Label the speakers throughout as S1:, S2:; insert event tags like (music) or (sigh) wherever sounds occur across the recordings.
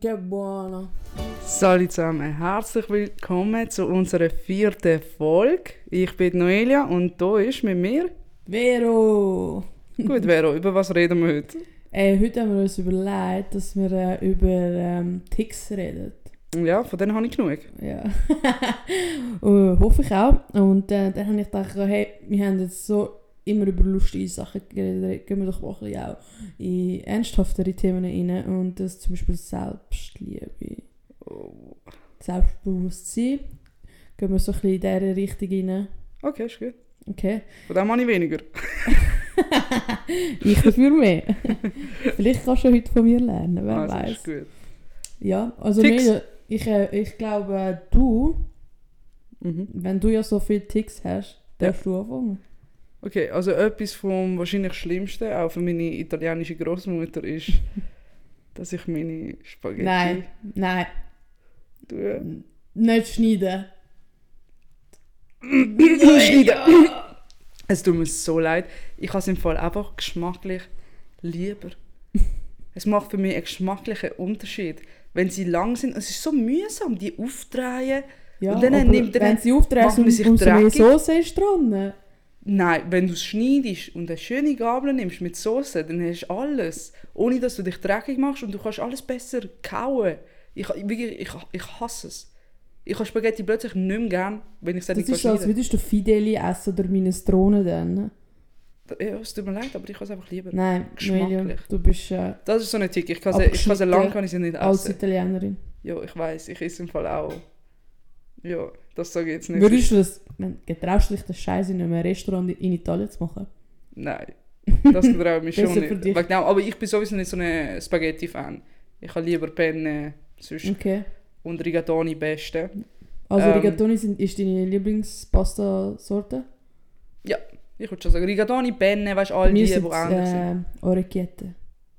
S1: Que buono.
S2: Salut zusammen, herzlich willkommen zu unserer vierten Folge. Ich bin Noelia und da ist mit mir.
S1: Vero!
S2: Gut, Vero, über was reden wir heute?
S1: Äh, heute haben wir uns überlegt, dass wir äh, über ähm, Ticks reden.
S2: Ja, von denen habe ich genug.
S1: Ja. und, (laughs) hoffe ich auch. Und äh, dann habe ich gedacht, hey, wir haben jetzt so immer über lustige Sachen geredet, gehen wir doch bisschen auch in ernsthaftere Themen rein. Und das zum Beispiel Selbstliebe,
S2: Oh.
S1: Selbstbewusstsein. Gehen wir so ein bisschen in diese Richtung rein.
S2: Okay, ist gut.
S1: Okay.
S2: Von dem habe ich weniger. (laughs)
S1: ich dafür mehr. (laughs) Vielleicht kannst du heute von mir lernen, wer
S2: also,
S1: weiß.
S2: ist gut.
S1: Ja, also nee, ich, äh, ich glaube, du,
S2: Mhm.
S1: wenn du ja so viele Ticks hast, darfst du anfangen.
S2: Okay, also etwas vom wahrscheinlich Schlimmsten, auch für meine italienische Großmutter, ist, (laughs) dass ich meine Spaghetti
S1: Nein, nein,
S2: tue.
S1: nicht schneiden. (clears throat)
S2: Schneiden. (clears throat) Es tut mir so leid. Ich habe es im Fall einfach geschmacklich lieber. (laughs) Es macht für mich einen geschmacklichen Unterschied. Wenn sie lang sind, es ist so mühsam, die aufdrehen.
S1: Ja,
S2: Und dann nimmt er-
S1: wenn sie aufdrehen und
S2: sich
S1: umso mehr. Soße ist dran.
S2: Nein, wenn du es schneidest und eine schöne Gabel nimmst mit Soße, dann hast du alles. Ohne dass du dich dreckig machst und du kannst alles besser kauen. Ich, wirklich, ich, ich hasse es. Ich habe Spaghetti plötzlich nicht mehr gern, wenn ich es dann
S1: Das
S2: nicht
S1: ist so, als würdest du Fideli essen oder Minestrone dann.
S2: kann. Ja, es tut mir leid, aber ich kann es einfach lieber.
S1: Nein,
S2: Geschmacklich.
S1: Noelia, du bist äh,
S2: Das ist so eine Tick. Ich kann sie, ich kann ich sie nicht
S1: als
S2: essen.
S1: Italienerin.
S2: Ja, ich weiß, ich esse im Fall auch. Ja, das sage ich jetzt nicht.
S1: Würdest du das, getraust du dich das Scheiße in einem Restaurant in Italien zu machen?
S2: Nein, das traue ich mich (laughs) schon nicht. Weil Genau, aber ich bin sowieso nicht so ein Spaghetti-Fan. Ich habe lieber Penne, sonst
S1: Okay.
S2: und Rigatoni beste.
S1: Also
S2: Ähm,
S1: Rigatoni sind, ist deine Lieblingspasta-Sorte?
S2: Ich würde schon sagen, Rigatoni, Penne, weißt du, all die, die anders sind.
S1: äh, Orecchiette.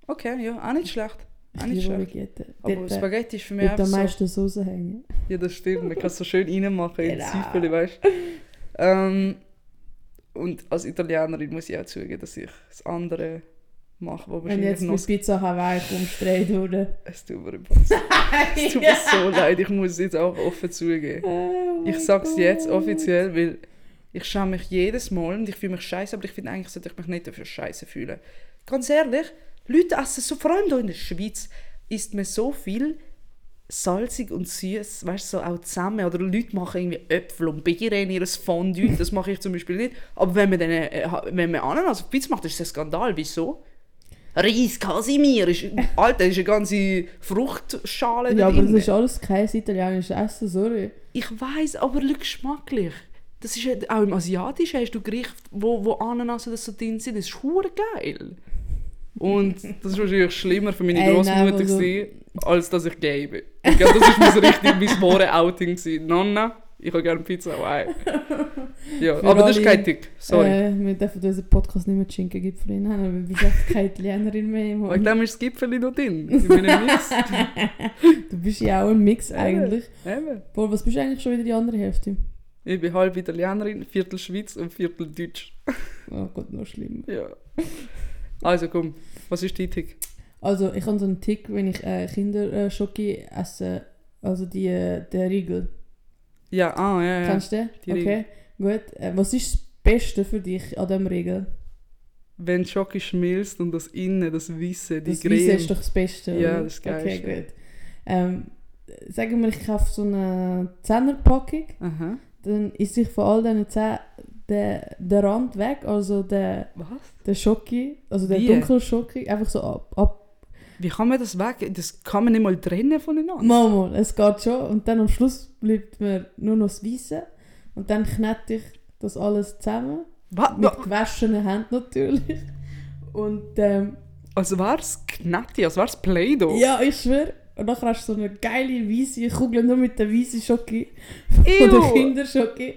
S2: Okay, ja, auch nicht schlecht. Auch nicht schlecht. Aber
S1: Dort, äh,
S2: Spaghetti ist für mich
S1: am
S2: einfach so...
S1: meisten Soße hängen.
S2: Ja, das stimmt. Man kann es so schön reinmachen in die
S1: Genau.
S2: Zwiebeln, weißt du. Ähm, und als Italienerin muss ich auch zugeben, dass ich das andere mache, wo
S1: Wenn jetzt
S2: noch...
S1: mit Pizza Hawaii umstreit wurde.
S2: Es tut mir, (laughs) es tut mir so leid, ich muss es jetzt auch offen zugeben.
S1: Oh
S2: Ich
S1: mein
S2: sag's jetzt offiziell, weil ich schäme mich jedes Mal und ich fühle mich scheiße, aber ich finde eigentlich sollte ich mich nicht dafür scheiße fühlen. Ganz ehrlich, Leute essen so, vor allem hier in der Schweiz, isst man so viel salzig und süß, weißt du, so auch zusammen. Oder Leute machen irgendwie Äpfel und Beeren in ihr Fondue, (laughs) das mache ich zum Beispiel nicht. Aber wenn man, dann, äh, wenn man Ananas auf Pizza macht, ist das ein Skandal. Wieso? Reis Casimir, ist, (laughs) Alter, ist eine ganze Fruchtschale
S1: Ja, aber das ist alles kein italienisches Essen, sorry.
S2: Ich weiß, aber geschmacklich. Das ist auch im Asiatischen hast du Gerichte, wo, wo Ananas oder so drin sind. Das ist geil. Und das ist wahrscheinlich schlimmer für meine
S1: Ey,
S2: Großmutter,
S1: nein, also-
S2: als dass ich gebe. Ich glaube, das war so richtig mein wahre Outing. gewesen. Nonna, ich habe gerne Pizza Hawaii. Ja,
S1: Für
S2: aber das ist kein Tick. Sorry.
S1: Äh, wir dürfen unseren Podcast nicht mit Schinkengipfel haben, aber wir sind einfach keine Italienerin mehr.
S2: Wegen
S1: Mann.
S2: dem ist das Gipfel noch drin. In meinem Mix. (laughs)
S1: Du bist ja auch ein Mix eigentlich.
S2: Eben.
S1: Paul, was bist du eigentlich schon wieder die andere Hälfte?
S2: Ich bin halb Italienerin, Viertel Schweiz und Viertel Deutsch.
S1: Oh Gott, noch schlimmer.
S2: Ja. (laughs) Also komm, was ist dein Tick?
S1: Also ich habe so einen Tick, wenn ich äh, Kinderschoki esse, also die, äh, der Riegel.
S2: Ja, ah, ja, ja.
S1: Kennst du den?
S2: die
S1: okay, gut. Äh, was ist das Beste für dich an diesem Riegel?
S2: Wenn Schoki schmilzt und das Innen, das Weisse, die
S1: Das
S2: Creme.
S1: Weisse ist doch das Beste,
S2: Ja,
S1: oder?
S2: das ist
S1: Okay,
S2: geil.
S1: gut. Ähm, sagen wir, ich kaufe so eine Zehnerpackung,
S2: Aha.
S1: dann ist sich von all diesen Zähnen der, der Rand weg, also der,
S2: Was?
S1: der Schoki, also der
S2: Wie?
S1: dunkle Schoki, einfach so ab. ab.
S2: Wie kann man das weg? Das kann man nicht mal trennen voneinander.
S1: Mal, mal, es geht schon. Und dann am Schluss bleibt mir nur noch das Weisse. Und dann knete ich das alles zusammen.
S2: Was?
S1: Mit gewaschenen Händen natürlich. Und ähm,
S2: Als wär's Knetti, als wär's Play-Doh.
S1: ja, ich schwöre. Und dann hast du so eine geile weiße Kugel nur mit der weißen Schoki. Von der
S2: Ew.
S1: Kinderschoki.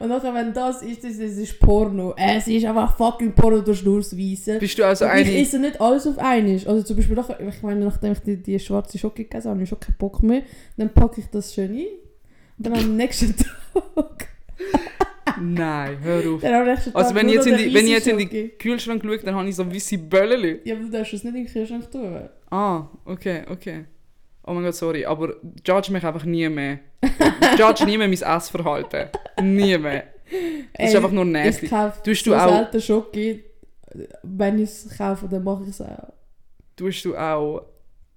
S1: Und dann, wenn das ist, das, das ist Porno. Es ist einfach fucking Porno, du hast nur das Weisse.
S2: Bist du also
S1: Und ich
S2: eine...
S1: esse nicht alles auf einmal. Also zum Beispiel, nach, ich meine, nachdem ich die, die schwarze Schoki gegessen habe, habe ich schon keinen Bock mehr. Dann packe ich das schön ein. Und dann am nächsten Tag...
S2: Nein, hör auf. Also wenn ich jetzt in die, wenn ich jetzt in die
S1: Schoki.
S2: Kühlschrank schaue, dann habe ich so weisse Böllchen.
S1: Ja, aber du darfst es nicht in den Kühlschrank tun.
S2: Ah, okay, okay. Oh mein Gott, sorry, aber judge mich einfach nie mehr. judge nie mehr mein Essverhalten. Nie mehr. Das ist einfach nur
S1: Ich
S2: nasty.
S1: kaufe
S2: Tust
S1: so
S2: du auch-
S1: selten Schoki. Wenn ich es kaufe, dann mache ich es auch.
S2: Tust du auch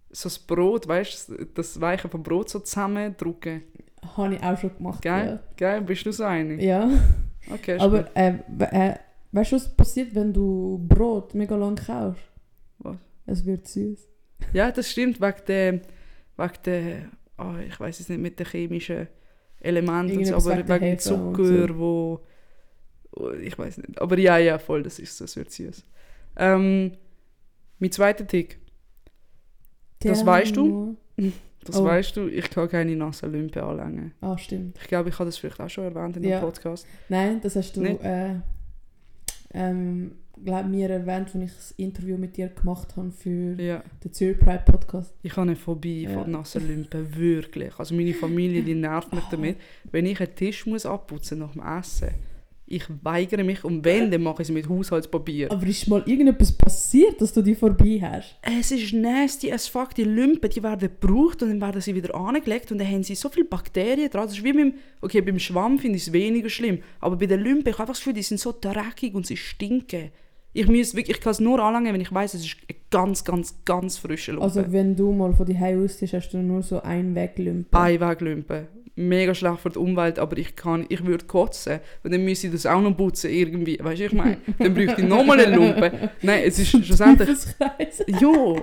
S2: so das Brot, weißt du, das Weiche vom Brot so zusammendrücken?
S1: Habe ich auch schon gemacht.
S2: Geil? Geil, bist du so eine?
S1: Ja.
S2: Okay,
S1: Aber äh, äh, weißt du, was passiert, wenn du Brot mega lang kaufst?
S2: Was?
S1: Es wird süß.
S2: Ja, das stimmt, wegen der, wegen der oh, ich weiß es nicht, mit den chemischen Elementen, so, aber
S1: wegen
S2: wegen Zucker, wo, wo, ich weiß nicht. Aber ja, ja, voll, das ist so, das wird süß. Ähm, mein zweiter Tick, Das weißt du? (laughs) das
S1: Oh.
S2: weißt du, ich kann keine nassen Lümpen anlängen.
S1: Ah, stimmt.
S2: Ich glaube, ich habe das vielleicht auch schon erwähnt in
S1: Ja.
S2: dem Podcast.
S1: Nein, das hast du,
S2: Nicht?
S1: äh, ähm, glaub, mir erwähnt, als ich das Interview mit dir gemacht habe für
S2: Ja.
S1: den Zürich Pride Podcast.
S2: Ich habe eine Phobie
S1: Ja.
S2: von nassen Lümpen, wirklich. Also meine Familie, die nervt mich (laughs) damit. Wenn ich einen Tisch muss abputzen nach dem Essen, ich weigere mich und wenn, dann mache ich es mit Haushaltspapier.
S1: Aber ist mal irgendetwas passiert, dass du die vorbei hast?
S2: Es ist nasty as fuck. Die Lümpen, die werden gebraucht und dann werden sie wieder angelegt und dann haben sie so viele Bakterien dran. Das ist wie beim, okay, beim Schwamm finde ich es weniger schlimm, aber bei den Lümpen, ich habe einfach das Gefühl, die sind so dreckig und sie stinken. Ich, wirklich, ich kann es nur anlangen, wenn ich weiß, es ist ein ganz, ganz, ganz frischer Lumpen.
S1: Also wenn du mal von die Hause hast du nur so einen Weglümpen.
S2: Einweglümpen. Mega schlecht für die Umwelt, aber ich, kann, ich würde kotzen. Und dann müsste ich das auch noch putzen irgendwie. Weißt du, ich meine, dann bräuchte ich nochmal eine Lumpe. Nein, es ist schlussendlich... Jo!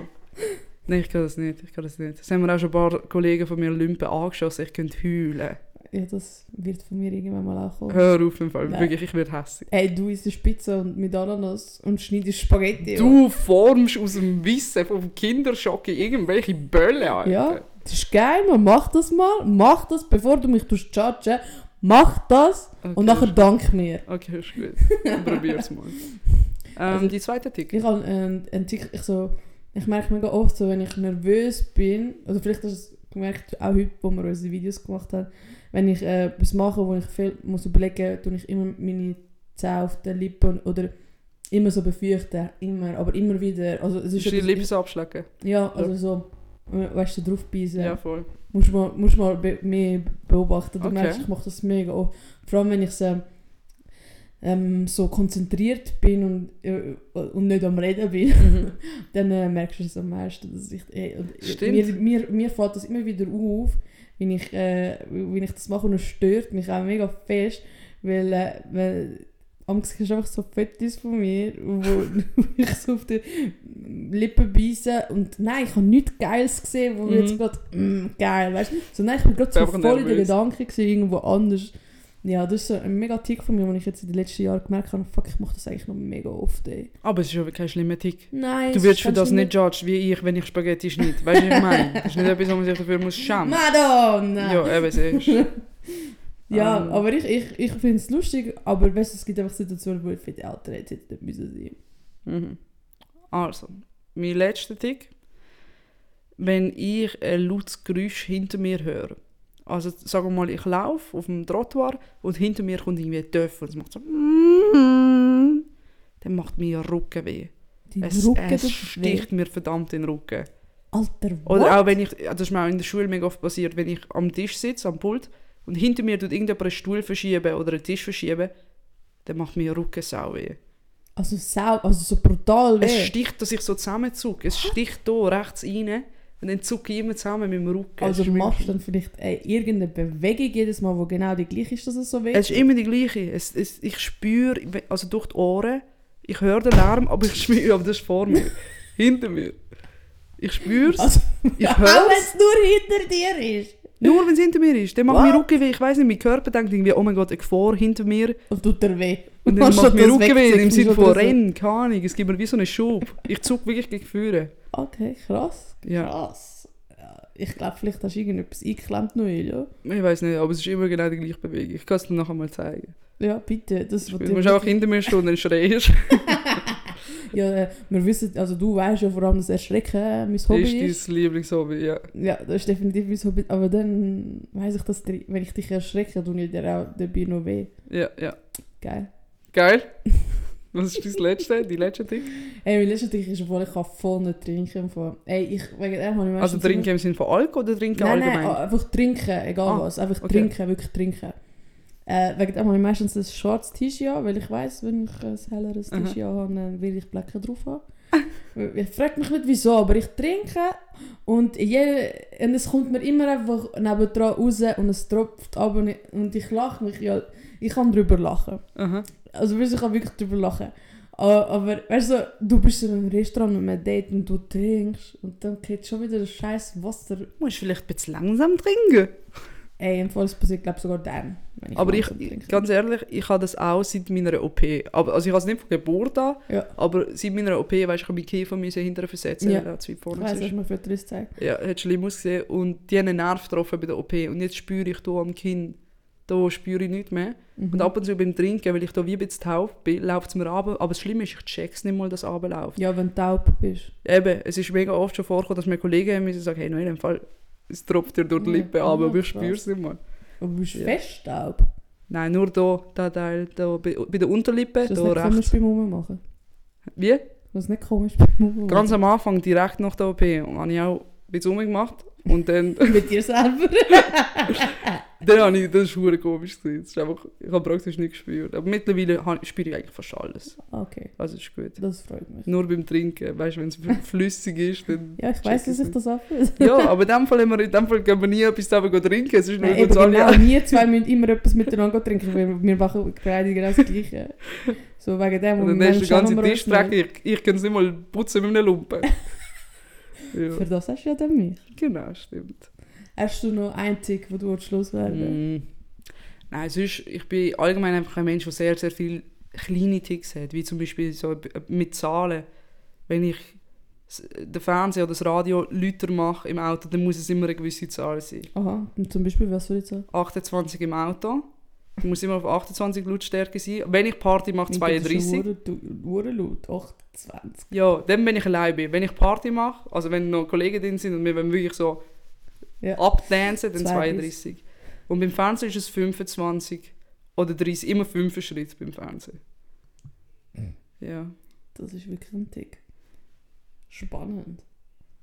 S2: Nein, ich kann das nicht. Ich kann das nicht. Das haben mir auch schon ein paar Kollegen von mir Lumpen angeschossen. Ich könnte heulen.
S1: Ja, das wird von mir irgendwann mal auch kommen.
S2: Hör auf, im Fall. Wirklich, ich werde hässlich.
S1: Ey, du isst Pizza und mit Ananas und schneidest Spaghetti.
S2: Du formst aus dem Wissen vom Kinderschocke irgendwelche Bölle, Alter.
S1: Ja, das ist geil, man macht das mal. Mach das, bevor du mich judgen Mach das
S2: Okay,
S1: und nachher dank mir.
S2: Okay, ist gut. Probier's mal. (laughs) Ähm,
S1: Also-
S2: die zweite Tick.
S1: Ich habe einen, einen Tick, ich so, ich merke mega oft so, wenn ich nervös bin, oder vielleicht hast du es gemerkt, auch heute, wo wir unsere Videos gemacht haben, wenn ich äh, etwas mache, wo ich viel muss überlegen, tue ich immer meine Zähne auf den Lippen oder immer so befürchten, immer, aber immer wieder. Also es ist
S2: Ist die Lips abschlecken?
S1: Ja, also so, weißt du, drauf beißen.
S2: Ja, voll.
S1: Musst mal, musst mal be mehr beobachten. Du
S2: Okay.
S1: merkst, ich mache das mega oft. Vor allem, wenn ich so, ähm, so konzentriert bin und, äh, und nicht am Reden bin,
S2: Mhm. (laughs)
S1: dann äh, merkst du es am meisten. Dass ich, äh, und
S2: Stimmt.
S1: Mir, mir, mir fällt das immer wieder auf, wenn ich, äh, wenn ich das mache und es stört mich auch mega fest, weil, äh, weil am hast du einfach so Fotos von mir, wo (laughs) ich so auf die Lippen beiße und nein, ich habe nichts Geiles gesehen, wo
S2: Mhm.
S1: ich jetzt gerade, mm, geil, weißt du? So, nein, ich bin gerade so voll in den
S2: nervös.
S1: Gedanken gewesen, irgendwo anders. Ja, das ist so ein mega Tick von mir, den ich jetzt in den letzten Jahren gemerkt habe, fuck, ich mache das eigentlich noch mega oft, ey.
S2: Aber es ist aber kein schlimmer Tick.
S1: Nein,
S2: Du wirst für das nicht judged wie ich, wenn ich Spaghetti schneide. Weißt du, was ich meine? Das ist nicht etwas, wo man sich dafür muss schämen.
S1: Madonna!
S2: Ja, eben, siehst. (laughs)
S1: Ja,
S2: Ähm.
S1: aber ich, ich, ich finde es lustig, aber weißt, es gibt einfach Situationen, wo ich für die Eltern jetzt hätte nicht müssen sein.
S2: Mhm. Also, mein letzter Tick. Wenn ich ein lautes Geräusch hinter mir höre. Also, sagen wir mal, ich laufe auf dem Trottoir und hinter mir kommt irgendwie ein Töff und es macht so. (laughs) Dann macht mir der Rücken weh.
S1: Die
S2: Es,
S1: Rücken
S2: es sticht mir verdammt in den Rücken.
S1: weh. Alter,
S2: Oder
S1: what?
S2: auch wenn ich, das ist mir auch in der Schule mega oft passiert, wenn ich am Tisch sitze, am Pult, und hinter mir tut irgendjemand einen Stuhl verschieben oder einen Tisch verschieben, dann macht mir Rücken sau weh.
S1: Also, sau, also so brutal weh.
S2: Es sticht, dass ich so zusammenzucke. Es sticht hier rechts rein und dann zucke ich immer zusammen mit dem Rücken.
S1: also machst du dann vielleicht äh, irgendeine Bewegung jedes Mal, wo genau die gleiche ist, dass es so weh
S2: Es ist immer die gleiche. Es, es, ich spüre, also durch die Ohren, ich höre den Lärm, aber ich (laughs) spüre, aber das ist vor mir, (laughs) hinter mir. Ich spüre es,
S1: Also,
S2: ich (laughs) höre es
S1: nur hinter dir ist.
S2: Nur wenn es hinter mir ist. Dann macht mir? Rücken weh. Ich weiß nicht, mein Körper denkt irgendwie, oh mein Gott, ich Gefahr hinter mir.
S1: Und tut dir weh.
S2: Und dann (laughs)
S1: Anstatt
S2: macht mir Rücken weh im Sinne von. Rennen, keine Ahnung. Es gibt mir wie so einen Schub. Ich zucke wirklich gegen Führer.
S1: Okay, krass.
S2: Ja.
S1: Krass. Ja, Ich glaube, vielleicht hast du irgendetwas eingeklemmt, Noel, ja?
S2: Ich weiß nicht, aber es ist immer genau die gleiche Bewegung. Ich kann es dir nachher mal zeigen.
S1: Ja, bitte. Das
S2: Du musst einfach hinter mir stehen und dann schreist. (laughs)
S1: Ja, äh, wir wissen, also du weißt ja vor allem, dass Erschrecken äh, mein Hobby
S2: Das
S1: ist.
S2: ist dein Lieblingshobby, ja.
S1: Ja, das ist definitiv mein Hobby. Aber dann weiss ich, dass wenn ich dich erschrecke, tue ich dir auch dabei noch weh.
S2: Ja, ja.
S1: Geil.
S2: Geil. (laughs) Was ist dein letzte, die letzte Ding?
S1: Ey, mein letzter Ding ist, obwohl ich kann voll nicht trinken. Von, ey, ich, wegen dem habe ich
S2: Also trinken im Sinne von Alkohol oder trinken
S1: Nein,
S2: allgemein?
S1: nein, einfach trinken, egal
S2: Ah,
S1: was. Einfach
S2: okay.
S1: trinken, wirklich trinken. Äh, wegen dem habe ich meistens ein schwarzes T-Shirt an, weil ich weiss, wenn ich ein helleres
S2: Aha.
S1: T-Shirt habe, dann will ich Bläcken drauf haben. (laughs) ich frage mich nicht wieso, aber ich trinke und, jede, und es kommt mir immer einfach nebendran raus und es tropft ab und ich, und ich lache mich. Ja, ich kann drüber lachen.
S2: Aha.
S1: Also ich kann wirklich drüber lachen. Aber, weißt du, du bist in einem Restaurant mit einem Date und du trinkst und dann geht schon wieder das scheiß Wasser
S2: Du musst vielleicht ein bisschen langsam trinken.
S1: Ey, im Fall passiert, glaube sogar dann. Ich
S2: Aber ich,
S1: trinke.
S2: ganz ehrlich, ich habe das auch seit meiner OP. Aber, also ich habe es nicht von Geburt an,
S1: Ja.
S2: aber seit meiner OP, weißt du, ich habe meinen Kiefer müssen hinterher versetzen,
S1: Ja.
S2: weil er zu weit
S1: Ich weiss, du mir Fotos gezeigt.
S2: Ja, hat schlimm ausgesehen. Und die haben einen Nerv getroffen bei der OP. Und jetzt spüre ich hier am Kinn, da spüre ich nichts mehr.
S1: Mhm.
S2: Und ab und zu beim Trinken, weil ich da wie ein bisschen taub bin, läuft es mir ab. Aber das Schlimme ist, ich check's nicht mal, dass es runterläuft.
S1: Ja, wenn du taub bist.
S2: Eben, es ist mega oft schon vorgekommen, dass mir Kollegen haben müssen sagen, hey, no, in dem Fall, es tropft dir durch die
S1: Ja,
S2: Lippen
S1: ah,
S2: ab, aber ich spüre es nicht mal.
S1: Aber du bist
S2: Ja.
S1: fest taub.
S2: Nein, nur da, da Teil, da, bei, bei der Unterlippe,
S1: Ist das
S2: da
S1: nicht komisch
S2: rechts.
S1: beim Rummachen?
S2: Wie?
S1: Das ist nicht komisch beim Rummachen?
S2: Ganz am Anfang, direkt nach der OP, habe ich auch ein bisschen rumgemacht. Und dann, (laughs)
S1: Mit dir selber? (laughs)
S2: dann habe ich, das ist verdammt komisch gewesen. Das ist einfach, ich habe praktisch nichts gespürt. Aber mittlerweile spüre ich eigentlich fast alles.
S1: okay,
S2: Also ist gut.
S1: das freut mich.
S2: Nur beim Trinken, weißt du, wenn es (laughs) flüssig ist, dann...
S1: Ja, ich
S2: check
S1: dass
S2: ich's
S1: ich das anfühle.
S2: Ja, aber in dem Fall, haben wir, in dem Fall gehen wir nie etwas zusammen trinken. Es ist nur
S1: Nein,
S2: alle
S1: genau, wir zwei müssen immer etwas miteinander trinken, weil wir machen beide genau das Gleiche. So wegen dem.
S2: Und dann hast du den ganzen Tisch dreckig. Ich, ich kann es nicht mal putzen mit einem Lumpen. Ja,
S1: Für das hast du ja dann mich.
S2: genau, stimmt.
S1: Hast du noch einen Tick, wo du loswerden
S2: Mm. Nein, sonst, ich bin allgemein einfach ein Mensch, der sehr, sehr viele kleine Ticks hat. Wie zum Beispiel so mit Zahlen. Wenn ich den Fernseher oder das Radio lauter mache im Auto, dann muss es immer eine gewisse Zahl sein.
S1: Aha, und zum Beispiel, was soll ich sagen?
S2: 28 im Auto. Ich muss immer auf 28 Lautstärke sein. Wenn ich Party mache, 32.
S1: Uhren laut, 28.
S2: Ja, dann bin ich allein bin. Wenn ich Party mache, also wenn noch Kollegen drin sind und wir wollen wirklich so
S1: Ja.
S2: abdancen, dann
S1: 32.
S2: 32. Und beim Fernsehen ist es 25 oder 30, immer 5 Schritte beim Fernsehen. Ja.
S1: Das ist wirklich ein Tick. Spannend.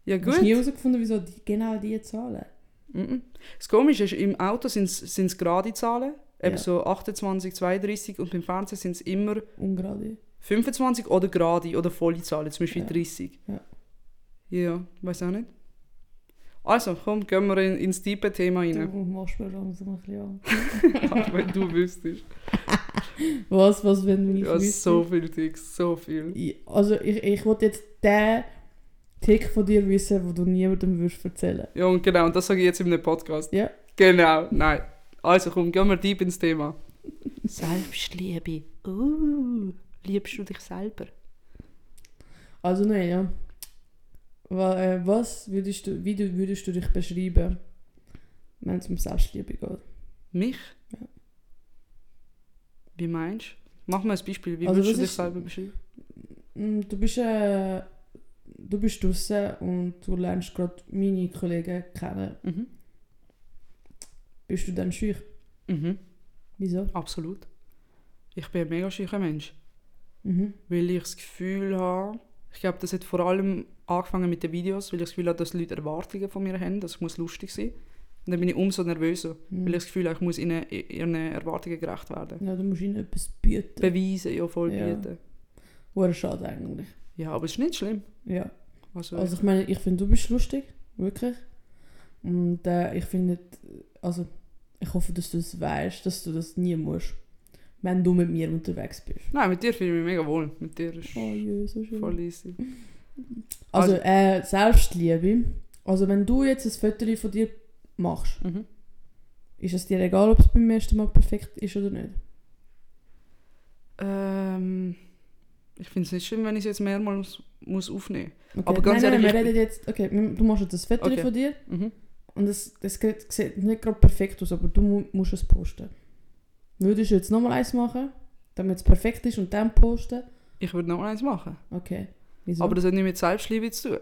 S2: Ja,
S1: Du hast
S2: gut.
S1: nie herausgefunden, wieso die, genau diese Zahlen.
S2: Mhm. Das Komische ist, im Auto sind es gerade Zahlen, eben
S1: Ja.
S2: so 28, 32 und beim Fernsehen sind es immer
S1: Ungerade.
S2: 25 oder gerade oder volle Zahlen, zum Beispiel
S1: Ja.
S2: 30.
S1: Ja.
S2: Ja, weiß auch nicht. Also, komm, gehen wir in, ins tiefe Thema
S1: Du
S2: rein.
S1: machst mir langsam ein bisschen an. (laughs)
S2: Wenn du wüsstest. (laughs)
S1: Was, was, wenn du nicht
S2: Ja,
S1: wüsstest?
S2: so viel Ticks, so viel.
S1: Ich- Also ich, ich wollte jetzt den Tick von dir wissen, den du niemandem würdest erzählen.
S2: Ja, und genau, und das sage ich jetzt in einem Podcast.
S1: Ja.
S2: Genau, nein. Also komm, gehen wir deep ins Thema. Selbstliebe. Uh, liebst du dich selber?
S1: Also nein, ja. Äh, Was würdest du, wie du, würdest du dich beschreiben, wenn es um Selbstliebe geht?
S2: Mich?
S1: Ja.
S2: Wie meinst du? Mach mal ein Beispiel. Wie
S1: Also
S2: würdest du dich
S1: ist-
S2: selber beschreiben?
S1: Mm, Du bist, äh, du bist draußen und du lernst gerade meine Kollegen kennen.
S2: Mhm.
S1: Bist du dann schüch?
S2: Mhm.
S1: Wieso?
S2: Absolut. Ich bin ein mega schücher Mensch.
S1: Mhm.
S2: Weil ich das Gefühl habe, ich glaube, das hat vor allem angefangen mit den Videos, weil ich das Gefühl habe, dass Leute Erwartungen von mir haben, dass es muss lustig sein Und dann bin ich umso nervöser,
S1: Mhm.
S2: weil ich das Gefühl habe, ich muss ihnen, ihren Erwartungen gerecht werden.
S1: Ja, du musst ihnen etwas bieten.
S2: Beweisen, ja, voll
S1: Ja.
S2: bieten.
S1: Wäre schade eigentlich.
S2: Ja, aber es ist nicht schlimm.
S1: Ja.
S2: Also,
S1: Also ich meine, ich finde, du bist lustig. Wirklich. Und äh, ich finde, also ich hoffe, dass du es weißt, dass du das nie musst. Wenn du mit mir unterwegs bist.
S2: nein, mit dir fühle ich mich mega wohl. Mit dir ist
S1: Oh je, so schön.
S2: voll easy.
S1: Also,
S2: Also-
S1: äh, Selbstliebe. Also wenn du jetzt ein Foto von dir machst,
S2: Mhm.
S1: ist es dir egal, ob es beim ersten Mal perfekt ist oder nicht?
S2: Ähm, ich finde es nicht schlimm, wenn ich es jetzt mehrmals muss aufnehmen
S1: Okay.
S2: Aber ganz
S1: nein, nein,
S2: ehrlich,
S1: wir
S2: ich
S1: reden jetzt, okay, du machst jetzt ein Foto
S2: Okay.
S1: von dir
S2: muss. Mhm.
S1: Und es, es sieht nicht gerade perfekt aus, aber du mu musst es posten. Würdest du jetzt nochmal eins machen, damit es perfekt ist und dann posten?
S2: Ich würde noch eins machen.
S1: Okay. Wieso?
S2: Aber das hat nicht mit Selbstliebe zu tun.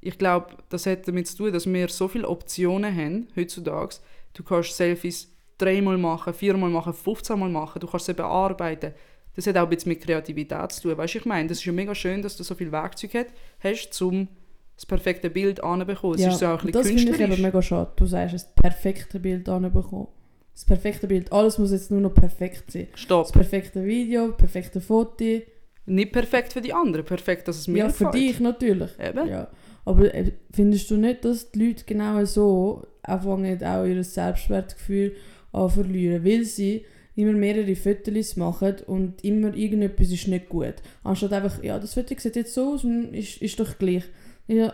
S2: Ich glaube, das hat damit zu tun, dass wir so viele Optionen haben heutzutage. Du kannst Selfies dreimal machen, viermal machen, 15 Mal machen. Du kannst sie bearbeiten. das hat auch ein bisschen mit Kreativität zu tun. Weißt du, ich meine, das ist ja mega schön, dass du so viel Werkzeug hast, um das perfekte Bild anzubekommen. Es
S1: ja,
S2: ist so auch ein
S1: das finde ich eben
S2: künstlerisch.
S1: mega schade. Du sagst, das perfekte Bild anbekommen. Das perfekte Bild. Alles muss jetzt nur noch perfekt sein. Das
S2: Stopp.
S1: perfekte Video, perfekte Foto.
S2: Nicht perfekt für die anderen, perfekt, dass es mir
S1: Ja, für
S2: gefällt.
S1: dich natürlich.
S2: Eben.
S1: Ja. Aber äh, findest du nicht, dass die Leute genau so anfangen, auch ihr Selbstwertgefühl an verlieren? Weil sie immer mehrere Fotos machen und immer irgendetwas ist nicht gut. Anstatt einfach, ja, das Foto sieht jetzt so aus und ist, ist doch gleich. Ja,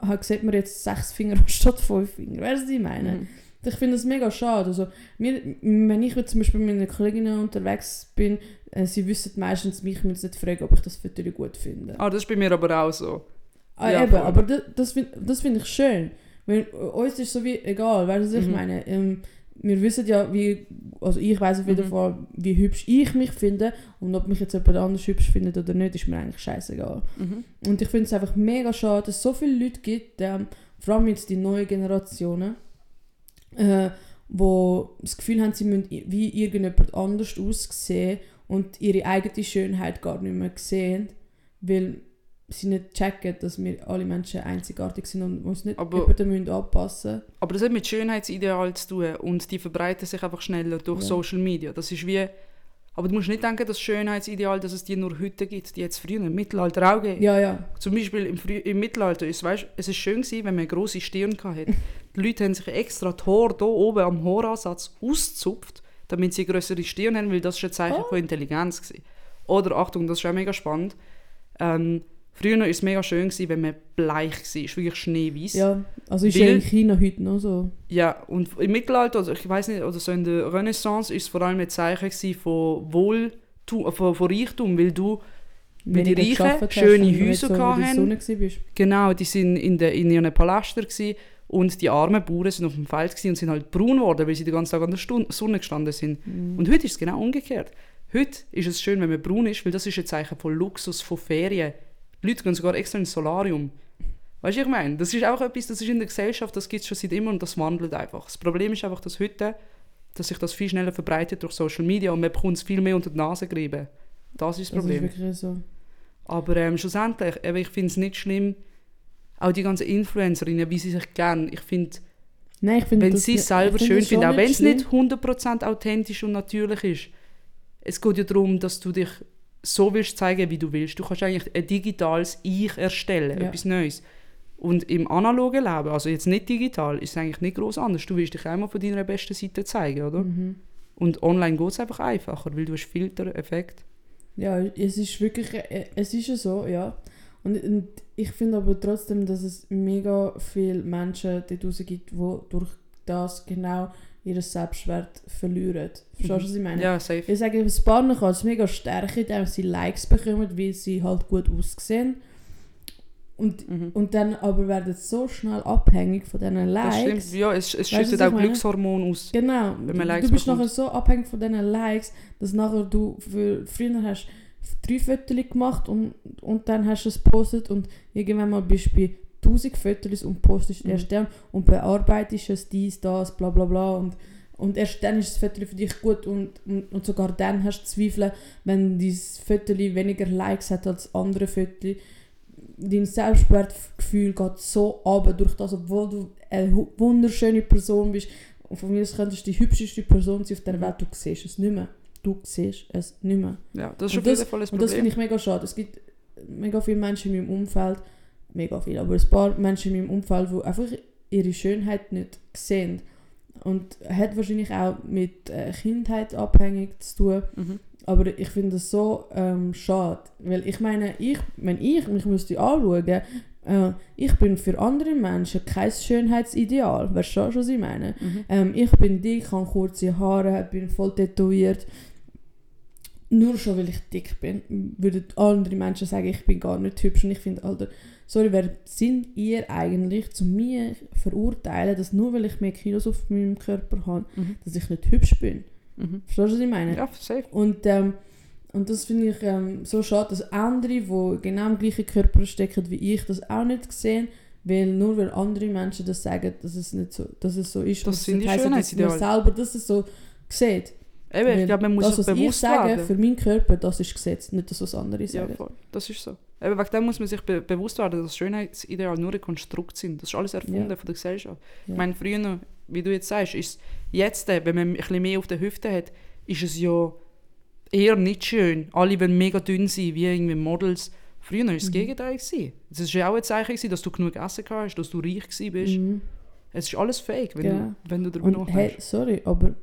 S1: halt sieht man jetzt sechs Finger (laughs) anstatt fünf Finger. Weißt du, was ich meine?
S2: Mhm.
S1: Ich finde das mega schade. Also, mir, wenn ich zum Beispiel mit meinen Kolleginnen unterwegs bin, äh, sie wissen meistens mich müssen nicht fragen, ob ich das Foto gut finde.
S2: Ah, das ist bei mir aber auch so.
S1: Ah,
S2: Ja,
S1: eben,
S2: voll.
S1: aber das, das finde das find ich schön. Weil äh, uns ist so wie egal, weißt du, was ich
S2: Mhm.
S1: meine? Ähm, wir wissen ja, wie, also ich weiß auf jeden
S2: Mhm.
S1: Fall, wie hübsch ich mich finde und ob mich jetzt jemand anders hübsch findet oder nicht, ist mir eigentlich scheißegal.
S2: Mhm.
S1: Und ich finde es einfach mega schade, dass es so viele Leute gibt, ähm, vor allem jetzt die neuen Generationen, äh, wo das Gefühl haben, sie müssen wie irgendjemand anders aussehen und ihre eigene Schönheit gar nicht mehr sehen, weil sie nicht checken, dass wir alle Menschen einzigartig sind und uns nicht
S2: Aber-
S1: müssen anpassen
S2: Aber das hat mit Schönheitsidealen zu tun und die verbreiten sich einfach schneller durch
S1: Ja.
S2: Social Media. Das ist wie... Aber du musst nicht denken, dass Schönheitsideal, dass es die nur heute gibt, die jetzt früher im Mittelalter auch gegeben.
S1: Ja, ja.
S2: Zum Beispiel im, Frü im Mittelalter ist weißt, es ist schön gewesen, wenn man eine grosse Stirn hatte. (laughs) die Leute haben sich extra die Haare hier oben am Haaransatz ausgezupft, damit sie eine größere Stirn haben, weil das ist ein Zeichen
S1: Oh.
S2: von Intelligenz gewesen. Oder Achtung, das ist auch mega spannend. Ähm, früher war es mega schön gewesen, wenn man bleich war, wirklich schneeweiß.
S1: Ja, also ist ja
S2: Weil-
S1: in China heute noch so.
S2: Ja, und im Mittelalter, also ich weiß nicht, oder so in der Renaissance, ist es vor allem ein Zeichen von Wohltum, äh, von, von Reichtum, weil du, Weil die Reichen schöne Häuser
S1: so in der
S2: hatten. Genau, die sind in, der, in ihren Palästen gewesen, und die armen Bauern sind auf dem Feld gewesen und sind halt braun geworden, weil sie den ganzen Tag an der Stun Sonne gestanden sind.
S1: Mhm.
S2: Und heute ist es genau umgekehrt. Heute ist es schön, wenn man braun ist, weil das ist ein Zeichen von Luxus, von Ferien. Leute gehen sogar extra ins Solarium. Weißt du, ich meine, das ist auch etwas, das ist in der Gesellschaft, das gibt es schon seit immer und das wandelt einfach. Das Problem ist einfach, dass heute, dass sich das viel schneller verbreitet durch Social Media und man bekommt es viel mehr unter die Nase gerieben. Das ist das
S1: Das ist
S2: Problem.
S1: wirklich so.
S2: Aber ähm, schlussendlich, eben, ich finde es nicht schlimm, auch die ganzen Influencerinnen, wie sie sich gerne, ich finde,
S1: finde
S2: wenn sie es selber schön finden, auch wenn es nicht 100% authentisch und natürlich ist. Es geht ja darum, dass du dich so willst zeigen, wie du willst. Du kannst eigentlich ein digitales Ich erstellen,
S1: Ja.
S2: etwas Neues. Und im analogen Leben, also jetzt nicht digital, ist es eigentlich nicht groß anders. Du willst dich einmal von deiner besten Seite zeigen, oder?
S1: Mhm.
S2: Und online geht es einfach einfacher, weil du hast Filter, Effekt.
S1: Ja, es ist wirklich, äh, es ist ja so, ja. Und, und ich finde aber trotzdem, dass es mega viele Menschen dort gibt, die durch das genau ihr Selbstwert verlieren. Verstehst du, was ich meine?
S2: Ja, safe.
S1: Ich sage, ein paar kann es mega stärken, indem sie Likes bekommen, weil sie halt gut aussehen. Und,
S2: Mhm.
S1: und dann aber werden so schnell abhängig von diesen
S2: Das
S1: Likes.
S2: stimmt. Ja, es, es schüttet auch? Glückshormone aus.
S1: Genau. Du, du bist nachher so abhängig von diesen Likes, dass nachher du für, früher hast drei Fotos gemacht und, und dann hast du es gepostet und irgendwann mal bist du bei 1000 Fotos und postest
S2: Mhm.
S1: erst dann und bearbeitest es dies, das, bla bla bla und, und erst dann ist das Foto für dich gut und, und, und sogar dann hast du Zweifel, wenn dieses Foto weniger Likes hat als andere Fotos. Dein Selbstwertgefühl geht so ab durch das, obwohl du eine wunderschöne Person bist und von mir aus könntest du die hübscheste Person sein auf der Welt, du siehst es nicht mehr. Du siehst es nicht mehr.
S2: Ja, das ist
S1: Und
S2: auf jeden Fall ein
S1: Und das finde
S2: Problem.
S1: ich mega schade. Es gibt mega viele Menschen in meinem Umfeld, mega viele, aber ein paar Menschen in meinem Umfeld, die einfach ihre Schönheit nicht sehen. Und hat wahrscheinlich auch mit äh, Kindheit abhängig zu tun.
S2: Mhm.
S1: Aber ich finde das so ähm, schade. Weil ich meine, ich, wenn ich mich müsste anschauen, äh, ich bin für andere Menschen kein Schönheitsideal. Weißt du, was ich meine?
S2: Mhm.
S1: Ähm, ich bin dick, habe kurze Haare, bin voll tätowiert. Nur schon, weil ich dick bin, würden andere Menschen sagen, ich bin gar nicht hübsch. Und ich finde, Alter, sorry, wer sind ihr eigentlich, zu mir verurteilen, dass nur weil ich mehr Kilos auf meinem Körper habe,
S2: Mhm.
S1: dass ich nicht hübsch bin?
S2: Mhm.
S1: Verstehst du, was ich meine?
S2: Ja, safe.
S1: Und, ähm, und das finde ich ähm, so schade, dass andere, die genau im gleichen Körper stecken wie ich, das auch nicht sehen, weil nur weil andere Menschen das sagen, dass es nicht so, dass es so ist.
S2: Das
S1: und
S2: sind die
S1: heisst, dass man selber, dass es so sieht.
S2: Eben, ich glaube, man muss
S1: das, was ich
S2: bewusst
S1: sage,
S2: werden.
S1: für meinen Körper, das ist Gesetz, nicht das, was andere
S2: Ja,
S1: sagen.
S2: voll. Das ist so. Eben, wegen dem muss man sich be bewusst werden, dass Schönheitsideale nur ein Konstrukt sind. Das ist alles erfunden
S1: Ja.
S2: von der Gesellschaft.
S1: Ja.
S2: Ich meine, früher, wie du jetzt sagst, ist jetzt, äh, wenn man ein bisschen mehr auf der Hüfte hat, ist es ja eher nicht schön. Alle wollen mega dünn sein, wie irgendwie Models. Früher war es das
S1: Mhm.
S2: Gegenteil. gewesen. Es war ja auch ein Zeichen, dass du genug Essen gehabt hast, dass du reich bist.
S1: Mhm.
S2: Es ist alles fake, wenn,
S1: Genau.
S2: du, wenn du darüber
S1: Und hey,
S2: nachdenkst.
S1: sorry, aber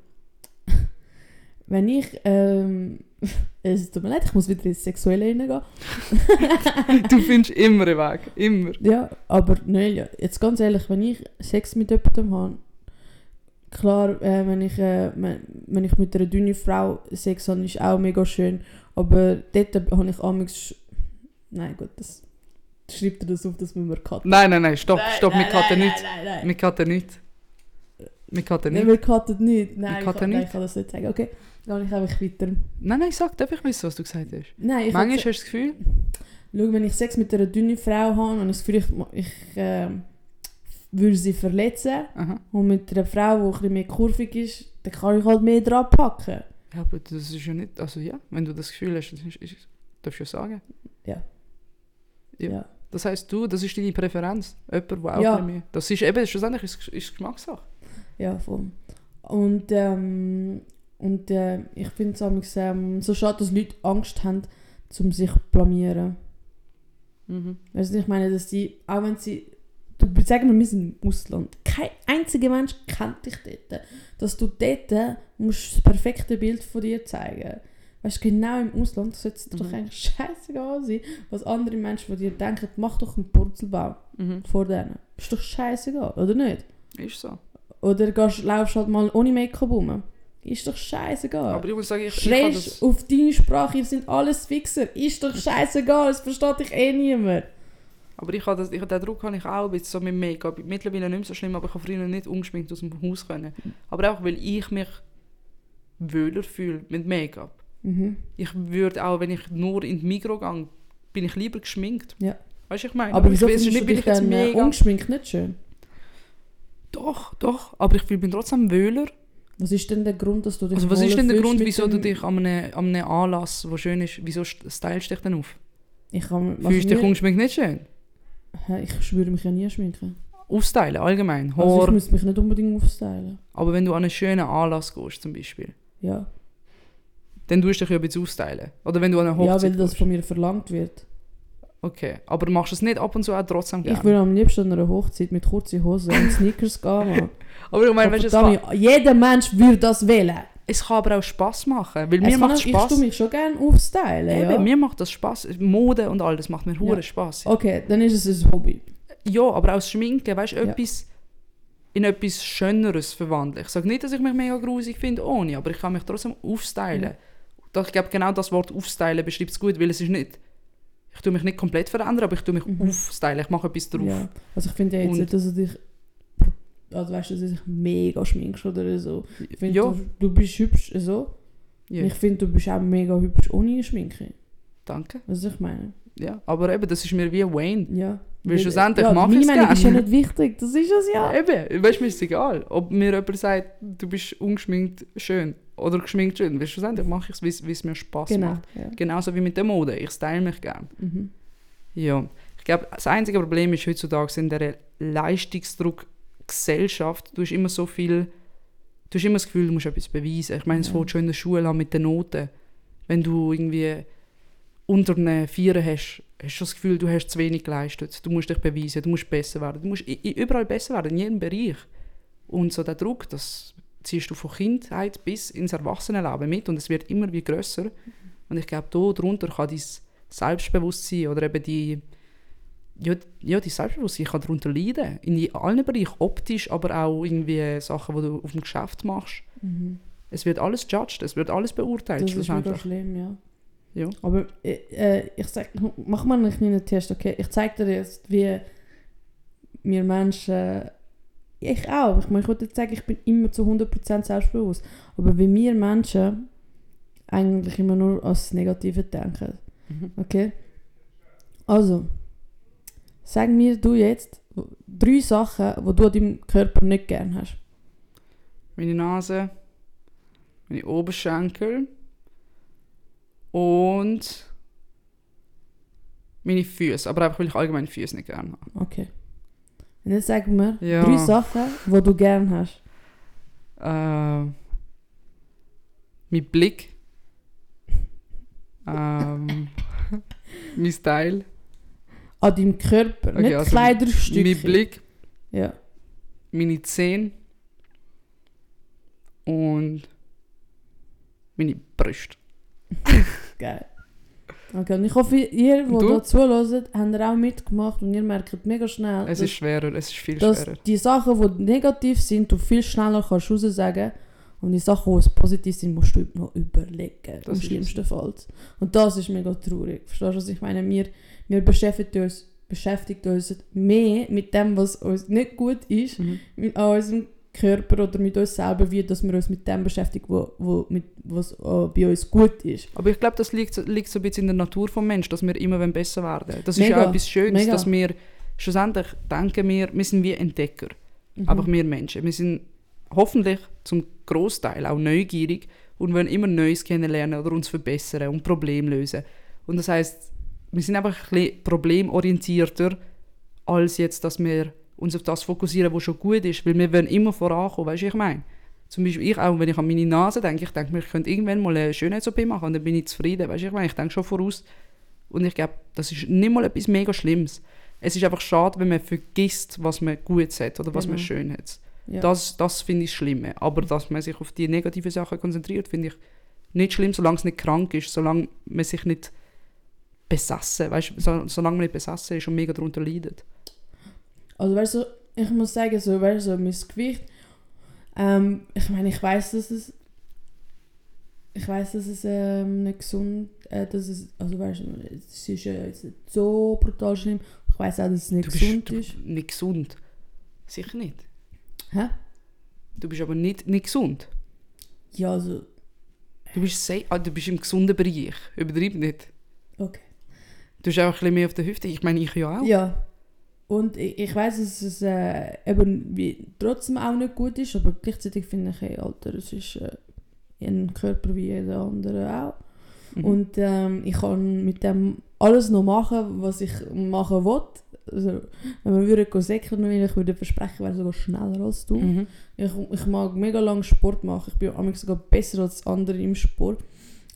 S1: wenn ich, ähm, (laughs) es tut mir leid, ich muss wieder ins Sexuelle hineingehen. (laughs)
S2: du findest immer einen Weg. Immer.
S1: Ja, aber nein, ja. jetzt ganz ehrlich, wenn ich Sex mit jemandem habe, klar, äh, wenn, ich, äh, wenn, wenn ich mit einer dünnen Frau Sex habe, ist auch mega schön, aber dort habe ich amigs... Nein, gut, das schreibt er das auf, dass wir mir cutten.
S2: Nein, nein, nein, stopp,
S1: Nein,
S2: stopp,
S1: nein,
S2: wir cutten
S1: nein,
S2: nicht.
S1: Nein, nein,
S2: Wir cutten nicht. Wir cutten
S1: nein.
S2: nicht.
S1: wir cutten nicht. Nein,
S2: Wir
S1: ich,
S2: cutten
S1: kann, nein,
S2: nicht.
S1: ich kann das nicht sagen. Okay, gehe ich einfach weiter.
S2: Nein, nein, sag, darf ich wissen, was du gesagt hast?
S1: Nein, ich
S2: Manchmal hast du das Gefühl,
S1: Schau, wenn ich Sex mit einer dünnen Frau habe, ich das Gefühl, ich, ich ähm, würde sie verletzen.
S2: aha.
S1: Und mit einer Frau, die ein bisschen mehr kurvig ist, dann kann ich halt mehr dran packen.
S2: Ja, aber das ist ja nicht, also ja, wenn du das Gefühl hast, das ist, ist, darfst du ja sagen. Ja.
S1: Ja.
S2: Das heisst du, das ist deine Präferenz. Jemand, der auch
S1: Ja.
S2: mehr... Das ist eben, schlussendlich ist, ist Geschmackssache.
S1: Ja, voll. Und, ähm, und äh, ich finde es ähm, so schade, dass Leute Angst haben, um sich zu blamieren.
S2: Mhm.
S1: Weißt du, ich meine, dass sie, auch wenn sie, du sagen wir, wir sind im Ausland, kein einziger Mensch kennt dich dort. Dass du dort musst das perfekte Bild von dir zeigen Weißt du, genau im Ausland sollte es dir doch
S2: Mhm.
S1: eigentlich scheißegal sein, was andere Menschen von dir denken, mach doch einen Purzelbaum
S2: Mhm.
S1: vor denen. Ist doch scheißegal, oder nicht?
S2: Ist so.
S1: Oder gehst, laufst halt mal ohne Make-up rum. Ist doch scheißegal.
S2: Aber ich muss sagen, ich, ich
S1: Schreist
S2: das...
S1: auf deine Sprache, ihr sind alles Fixer. Ist doch scheißegal, es versteht dich eh niemand.
S2: Aber ich habe das, ich, den Druck habe ich auch bisschen so mit Make-up. Mittlerweile nicht mehr so schlimm, aber ich habe früher nicht ungeschminkt aus dem Haus können. Aber auch, weil ich mich wohler fühle mit Make-up.
S1: Mhm.
S2: Ich würde auch, wenn ich nur in die Migros gehe, bin ich lieber geschminkt.
S1: Ja.
S2: Weißt du, ich meine?
S1: Aber wieso
S2: ich
S1: findest
S2: nicht,
S1: du dich
S2: ich jetzt
S1: dann äh,
S2: mega...
S1: ungeschminkt nicht schön?
S2: Doch, doch. Aber ich mich trotzdem wohler.
S1: Was ist denn der Grund, dass du dich
S2: Also was ist denn der Grund, wieso du dich an einem, an einem Anlass, der schön ist, wieso st- stylst du dich denn auf?
S1: Ich, kann, also
S2: Fühlst du dich
S1: mir-
S2: ungeschminkt nicht schön?
S1: Hä, ich schwöre mich ja nie schminken.
S2: Aufstylen, allgemein.
S1: Also
S2: Haar.
S1: ich muss mich nicht unbedingt aufstylen.
S2: aber wenn du an einen schönen Anlass gehst, zum Beispiel,
S1: Ja,
S2: dann tust du dich ja ein bisschen aufstylen. Oder wenn du an eine
S1: ja
S2: Hochzeit
S1: weil das
S2: gehst.
S1: von mir verlangt wird.
S2: Okay, aber machst du es nicht ab und zu auch trotzdem gerne?
S1: Ich würde am liebsten an einer Hochzeit mit kurzen Hosen und Sneakers gehen. (laughs)
S2: Aber ich meine, weißt, du,
S1: jeder Mensch würde das wählen.
S2: es kann aber auch Spass machen. Weil mir
S1: Es
S2: macht
S1: kann-
S2: es
S1: Ich
S2: Spass.
S1: tue mich schon gerne aufstylen.
S2: Eben,
S1: Ja.
S2: mir macht das Spass. Mode und all das macht mir hure Spass.
S1: Okay, dann ist es ein Hobby.
S2: Ja, aber auch das Schminken, weißt du,
S1: Ja.
S2: etwas in etwas Schöneres verwandeln. Ich sage nicht, dass ich mich mega grusig finde, ohne, aber ich kann mich trotzdem aufstylen.
S1: Ja.
S2: Doch, Ich glaube, genau das Wort aufstylen beschreibt es gut, weil es ist nicht, ich tue mich nicht komplett verändern, aber ich tue mich
S1: Mhm.
S2: aufstylen, ich mache etwas drauf.
S1: Ja. Also ich finde ja jetzt nicht, dass du dich also weißt du, dass du dich mega schminkst oder so. Ich finde,
S2: Ja,
S1: du, du bist hübsch so.
S2: ja.
S1: Ich finde, du bist auch mega hübsch ohne Schminke.
S2: danke.
S1: Was ich meine.
S2: Ja, aber eben, das ist mir wie Wayne.
S1: Ja.
S2: Weil schlussendlich
S1: ja,
S2: mag
S1: meine
S2: ich's
S1: Meinung ist ja nicht wichtig. Das ist es ja.
S2: Eben, weißt du, mir ist es egal, ob mir jemand sagt, du bist ungeschminkt schön oder geschminkt schön. Weil schlussendlich mache ich es, wie es mir Spaß
S1: Genau.
S2: macht.
S1: Ja.
S2: Genauso wie mit der Mode. Ich style mich gern.
S1: Mhm.
S2: Ja, ich glaube, das einzige Problem ist heutzutage in der Leistungsdruck-Gesellschaft, du hast immer so viel, du hast immer das Gefühl, du musst etwas beweisen. Ich meine, es
S1: Ja.
S2: fängt schon in der Schule an mit den Noten. Wenn du irgendwie unter einer Vier hast, hast du das Gefühl, du hast zu wenig geleistet. Du musst dich beweisen, du musst besser werden. Du musst überall besser werden, in jedem Bereich. Und so der Druck, das ziehst du von Kindheit bis ins Erwachsenenleben mit und es wird immer wie grösser. Und ich glaube, da drunter kann dein Selbstbewusstsein oder eben die, ja, ja, die Selbstbewusstsein kann darunter leiden. In allen Bereichen, optisch, aber auch irgendwie Sachen, die du auf dem Geschäft machst.
S1: Mhm.
S2: Es wird alles judged, es wird alles beurteilt
S1: Das ist mega schlimm, ja.
S2: Ja.
S1: Aber äh, äh, ich sag, mach mal einen kleinen Test, okay? Ich zeig dir jetzt, wie wir Menschen, ich auch, ich, meine, ich wollte jetzt sagen, ich bin immer zu 100% selbstbewusst, aber wie wir Menschen eigentlich immer nur als Negative denken,
S2: Mhm.
S1: okay? Also, sag mir du jetzt drei Sachen, die du an deinem Körper nicht gern hast.
S2: Meine Nase, meine Oberschenkel und meine Füße. Aber einfach, weil ich allgemein Füße nicht gerne habe.
S1: Okay. Und jetzt sag mir
S2: Ja.
S1: drei Sachen, die du gern hast.
S2: Äh, mein Blick. (laughs) Ähm, mein Style.
S1: An deinem Körper,
S2: Okay,
S1: nicht
S2: also
S1: Kleiderstücke.
S2: Mein Blick.
S1: Ja.
S2: Meine Zähne. Und meine Brüste. (laughs)
S1: Geil. Okay, und ich hoffe, ihr, die da zuhört, habt ihr auch mitgemacht und ihr merkt mega schnell,
S2: Es
S1: dass,
S2: ist schwerer, es ist viel
S1: dass
S2: schwerer.
S1: die Sachen, die negativ sind, du viel schneller kannst raussagen und die Sachen, die positiv sind, musst du noch überlegen,
S2: Das
S1: im
S2: ist
S1: schlimmsten Fall. Und das ist mega traurig. Verstehst du, was ich meine? Wir, wir beschäftigen uns, beschäftigen uns mehr mit dem, was uns nicht gut ist,
S2: Mhm.
S1: mit unserem Körper oder mit uns selber, wie dass wir uns mit dem beschäftigen, wo, wo, mit, was äh, bei uns gut ist.
S2: Aber ich glaube, das liegt, so- liegt so ein bisschen in der Natur des Menschen, dass wir immer besser werden. Das ist
S1: Mega,
S2: ja auch etwas Schönes,
S1: mega.
S2: dass wir schlussendlich denken wir, wir sind wie Entdecker.
S1: Mhm.
S2: Einfach wir Menschen. Wir sind hoffentlich zum Großteil auch neugierig und wollen immer Neues kennenlernen oder uns verbessern und Probleme lösen. Und das heißt, wir sind einfach ein bisschen problemorientierter, als jetzt, dass wir uns auf das fokussieren, was schon gut ist, weil wir wollen immer vorankommen, weißt du, was ich meine? Zum Beispiel ich auch, wenn ich an meine Nase denke, ich denke mir, ich könnte irgendwann mal eine Schönheits-OP machen und dann bin ich zufrieden, weißt du, ich meine? Ich denke schon voraus und ich glaube, das ist nicht mal etwas mega Schlimmes. Es ist einfach schade, wenn man vergisst, was man gut hat oder was man
S1: Genau.
S2: schön hat.
S1: Ja.
S2: Das, das finde ich schlimm. Aber dass man sich auf die negativen Sachen konzentriert, finde ich nicht schlimm, solange es nicht krank ist, solange man sich nicht besessen, weißt so, solange man nicht besessen ist und mega darunter leidet.
S1: Also weißt du, ich muss sagen, so, weißt du, so, mein Gewicht, ähm, ich meine, ich weiß, dass es, ich weiß, dass es ähm, nicht gesund, äh, dass es, also weißt du, es ist äh, jetzt nicht so brutal schlimm. Ich weiß auch, dass es nicht
S2: Du bist
S1: gesund ist.
S2: nicht gesund. Sicher nicht.
S1: Hä?
S2: Du bist aber nicht, nicht gesund.
S1: Ja, also,
S2: Du bist, sehr, ah, du bist im gesunden Bereich. Übertreib nicht.
S1: okay.
S2: Du bist einfach ein bisschen mehr auf der Hüfte. Ich meine, ich ja auch.
S1: Ja. Und ich, ich weiß, dass es äh, eben wie, trotzdem auch nicht gut ist, aber gleichzeitig finde ich, hey, Alter, es ist äh, ein Körper wie jeder andere auch.
S2: Mhm.
S1: Und ähm, ich kann mit dem alles noch machen, was ich machen will. Also, wenn wir würden säckeln, ich würde versprechen, ich wäre sogar schneller als du.
S2: Mhm.
S1: Ich, ich mag mega lange Sport machen. Ich bin manchmal sogar besser als andere im Sport.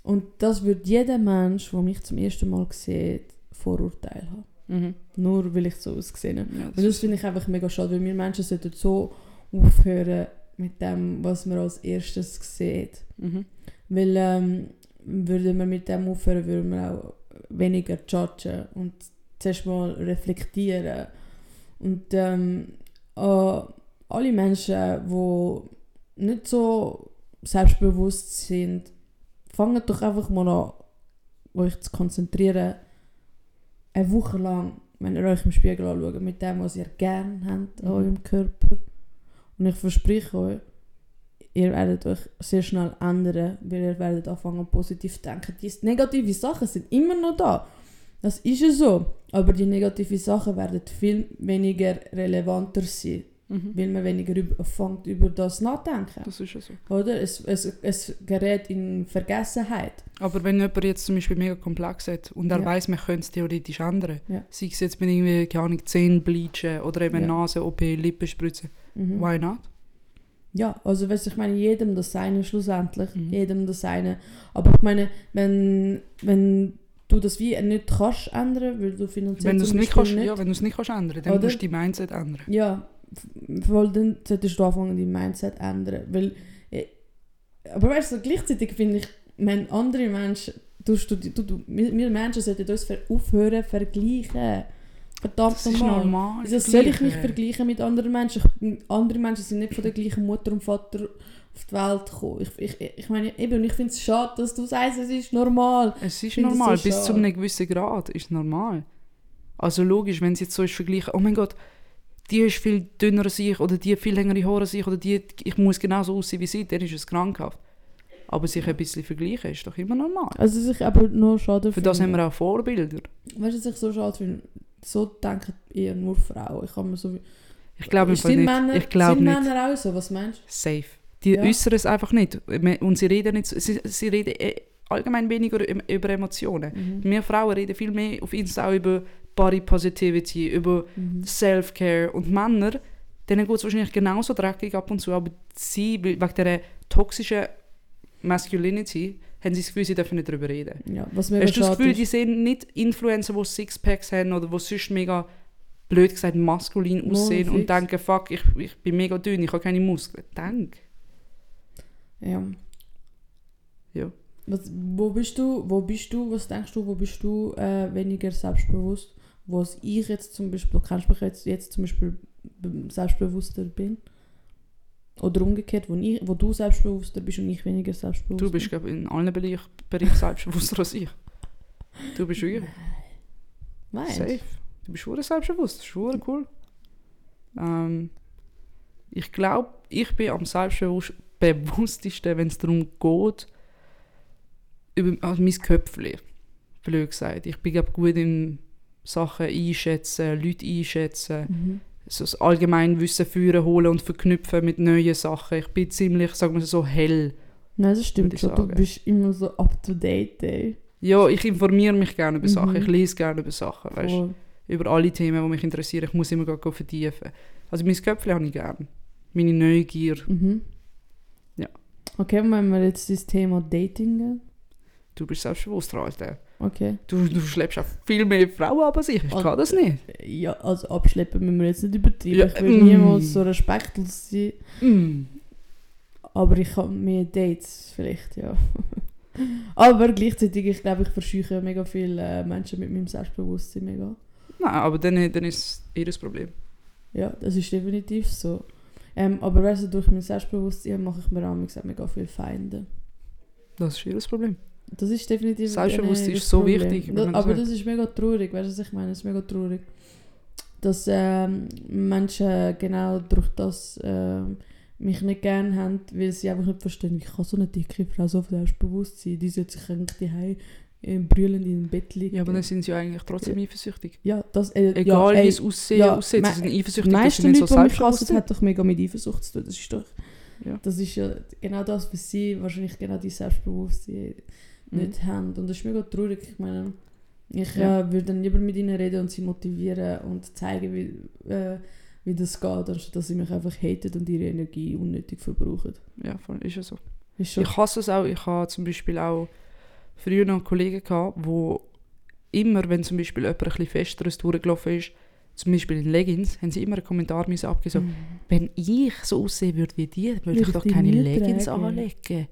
S1: Und das würde jeder Mensch, der mich zum ersten Mal sieht, Vorurteile haben.
S2: Mhm.
S1: Nur weil ich so ausgesehen habe.
S2: Ja,
S1: Und das finde ich einfach mega schade, weil wir Menschen sollten so aufhören mit dem, was man als erstes sieht.
S2: Mhm.
S1: Weil ähm, würden wir mit dem aufhören, würden wir auch weniger judgen und zuerst mal reflektieren. Und ähm, äh, alle Menschen, die nicht so selbstbewusst sind, fangen doch einfach mal an, euch zu konzentrieren, eine Woche lang, wenn ihr euch im Spiegel anschaut, mit dem, was ihr gerne habt an
S2: Mhm.
S1: eurem Körper. Und ich verspreche euch, ihr werdet euch sehr schnell ändern, weil ihr werdet anfangen positiv zu denken. Die negative Sachen sind immer noch da. Das ist ja so. Aber die negativen Sachen werden viel weniger relevanter sein,
S2: Mhm.
S1: weil man weniger über, fängt über das nachdenken.
S2: Das ist ja so.
S1: Oder? Es, es, es gerät in Vergessenheit.
S2: Aber wenn jemand jetzt zum Beispiel mega komplex hat und er
S1: Ja.
S2: weiß, man könnte es theoretisch ändern,
S1: Ja.
S2: sei es jetzt mit irgendwie, keine Ahnung, Zähne bleachen oder eben
S1: Ja.
S2: Nase-OP, Lippenspritzen,
S1: Mhm.
S2: why not?
S1: Ja, also weißt, du, ich meine, jedem das Seine schlussendlich.
S2: Mhm.
S1: Jedem das Seine. Aber ich meine, wenn, wenn du das wie nicht kannst ändern, weil du finanziell
S2: Wenn du es
S1: zum
S2: nicht kannst, ja, wenn du es nicht kannst ändern, dann
S1: Oder?
S2: musst du dein Mindset ändern.
S1: Ja, weil dann solltest du anfangen, dein Mindset zu ändern. Weil, äh, aber weißt du, gleichzeitig finde ich, wenn andere Menschen, du, du, du, du, wir Menschen sollten uns ver- aufhören zu vergleichen. Verdammt
S2: Das ist
S1: nochmal.
S2: normal.
S1: Wieso soll ich mich
S2: vergleichen.
S1: mit anderen Menschen? Ich, andere Menschen sind nicht von der gleichen Mutter und Vater auf die Welt gekommen. Ich, ich, ich meine, eben, ich finde es schade, dass du sagst, es ist normal.
S2: Es ist
S1: es so
S2: normal, bis zu einem gewissen Grad ist normal. Also logisch, wenn es jetzt so ist vergleichen, oh mein Gott, die ist viel dünner als ich oder die hat viel längere Haare als ich oder die, ich muss genauso aussehen wie sie, der ist es krankhaft. Aber sich ein bisschen vergleichen ist doch immer normal.
S1: Also, was ich aber nur schade
S2: Für das haben wir auch Vorbilder.
S1: Weißt du, was ich so schade finde? So denken eher nur Frauen. Ich kann mir so...
S2: Ich glaube nicht.
S1: Männer,
S2: ich glaube
S1: sind
S2: nicht.
S1: Männer auch so? Was meinst
S2: Safe. Die
S1: Ja.
S2: äußern es einfach nicht. Und sie reden, nicht, sie, sie reden äh, allgemein weniger über Emotionen.
S1: Mhm.
S2: Wir Frauen reden viel mehr auf Insta auch über Body Positivity, über
S1: Mhm.
S2: Self-Care. Und Männer, denen geht es wahrscheinlich genauso dreckig ab und zu, aber sie, wegen dieser toxischen Masculinity, haben sie das Gefühl, sie dürfen nicht darüber reden.
S1: Ja, was mega
S2: Hast du das Gefühl,
S1: ist.
S2: die sehen nicht Influencer, die Sixpacks haben oder die sonst mega, blöd gesagt, maskulin aussehen und denken, fuck, ich, ich bin mega dünn, ich habe keine Muskeln. Denk.
S1: Ja.
S2: Ja.
S1: Was, wo bist du, wo bist du, was denkst du, wo bist du äh, weniger selbstbewusst? Was ich jetzt zum Beispiel, kennst du mich jetzt, jetzt zum Beispiel be- selbstbewusster bin? Oder umgekehrt, wo, ich, wo du selbstbewusster bist und ich weniger selbstbewusst
S2: Du bist, glaube in allen Bereich, Bereichen selbstbewusster als ich. Du bist wirklich
S1: Meinst
S2: safe. Du bist schon selbstbewusst, das ist cool. Ähm, ich glaube, ich bin am selbstbewusstesten, wenn es darum geht, über also mein Köpfchen, blöd gesagt. Ich bin glaub, gut in Sachen einschätzen, Leute einschätzen,
S1: Mhm.
S2: so das Allgemeinwissen führen, holen und verknüpfen mit neuen Sachen. Ich bin ziemlich, sagen wir so, hell.
S1: Nein, das stimmt
S2: ich
S1: schon. Du bist immer so up to date, ey.
S2: Ja, ich informiere mich gerne über Sachen,
S1: Mhm.
S2: ich lese gerne über Sachen, weißt über alle Themen, die mich interessieren. Ich muss immer go vertiefen. Also mein Köpfchen habe ich gerne. Meine Neugier.
S1: Mhm.
S2: Ja.
S1: Okay, wenn wir jetzt das Thema Dating gehen.
S2: Du bist selbstbewusster, Alter.
S1: Okay.
S2: Du, du schleppst auch viel mehr Frauen ab als ich. Ich kann das nicht.
S1: Ja, also abschleppen müssen wir jetzt nicht übertreiben.
S2: Ja,
S1: ich will
S2: mm.
S1: niemals so respektlos sein.
S2: Mm.
S1: Aber ich habe mehr Dates vielleicht, ja. (laughs) aber gleichzeitig, ich glaube, ich verscheuche mega viele äh, Menschen mit meinem Selbstbewusstsein mega.
S2: Nein, aber dann, dann ist es ihr das Problem.
S1: Ja, das ist definitiv so. Ähm, aber weißt du, durch mein Selbstbewusstsein mache ich mir auch mega viele Feinde.
S2: Das ist ihr das Problem.
S1: Das ist definitiv
S2: Selbstbewusstsein ist so
S1: Problem.
S2: wichtig,
S1: Da, aber das ist mega traurig, weißt du, was ich meine? Das ist mega traurig. Dass ähm, Menschen genau durch das ähm, mich nicht gerne haben, weil sie einfach nicht verstehen, wie kann so eine dicke Frau so selbstbewusst sein. Die sollte sich eigentlich daheim im brüllend im Bett liegen.
S2: Ja, aber dann sind sie ja eigentlich trotzdem eifersüchtig.
S1: ja, das, äh,
S2: Egal
S1: ja,
S2: wie es aussehen,
S1: ja,
S2: aussieht, sie sind
S1: Die
S2: eifersüchtig, dass sie
S1: meisten
S2: nicht
S1: Leute,
S2: so
S1: die mich hassen, hat doch mega mit Eifersucht zu tun. Das ist doch,
S2: Ja.
S1: das ist ja genau das, für sie wahrscheinlich genau die Selbstbewusstsein. Nicht haben. Und das ist mega traurig. Ich meine, ich
S2: Ja.
S1: äh, würde dann lieber mit ihnen reden und sie motivieren und zeigen, wie, äh, wie das geht, anstatt dass sie mich einfach haten und ihre Energie unnötig verbrauchen.
S2: Ja, voll, ist ja so.
S1: Ist schon,
S2: Ich hasse es auch. Ich habe zum Beispiel auch früher noch Kollegen gehabt, wo immer, wenn zum Beispiel jemand ein bisschen festeres durchgelaufen ist, zum Beispiel in Leggings, haben sie immer einen Kommentar so,
S1: Mhm.
S2: wenn ich so aussehen würde wie die, würde ich
S1: ich
S2: doch keine Leggings
S1: tragen.
S2: anlegen.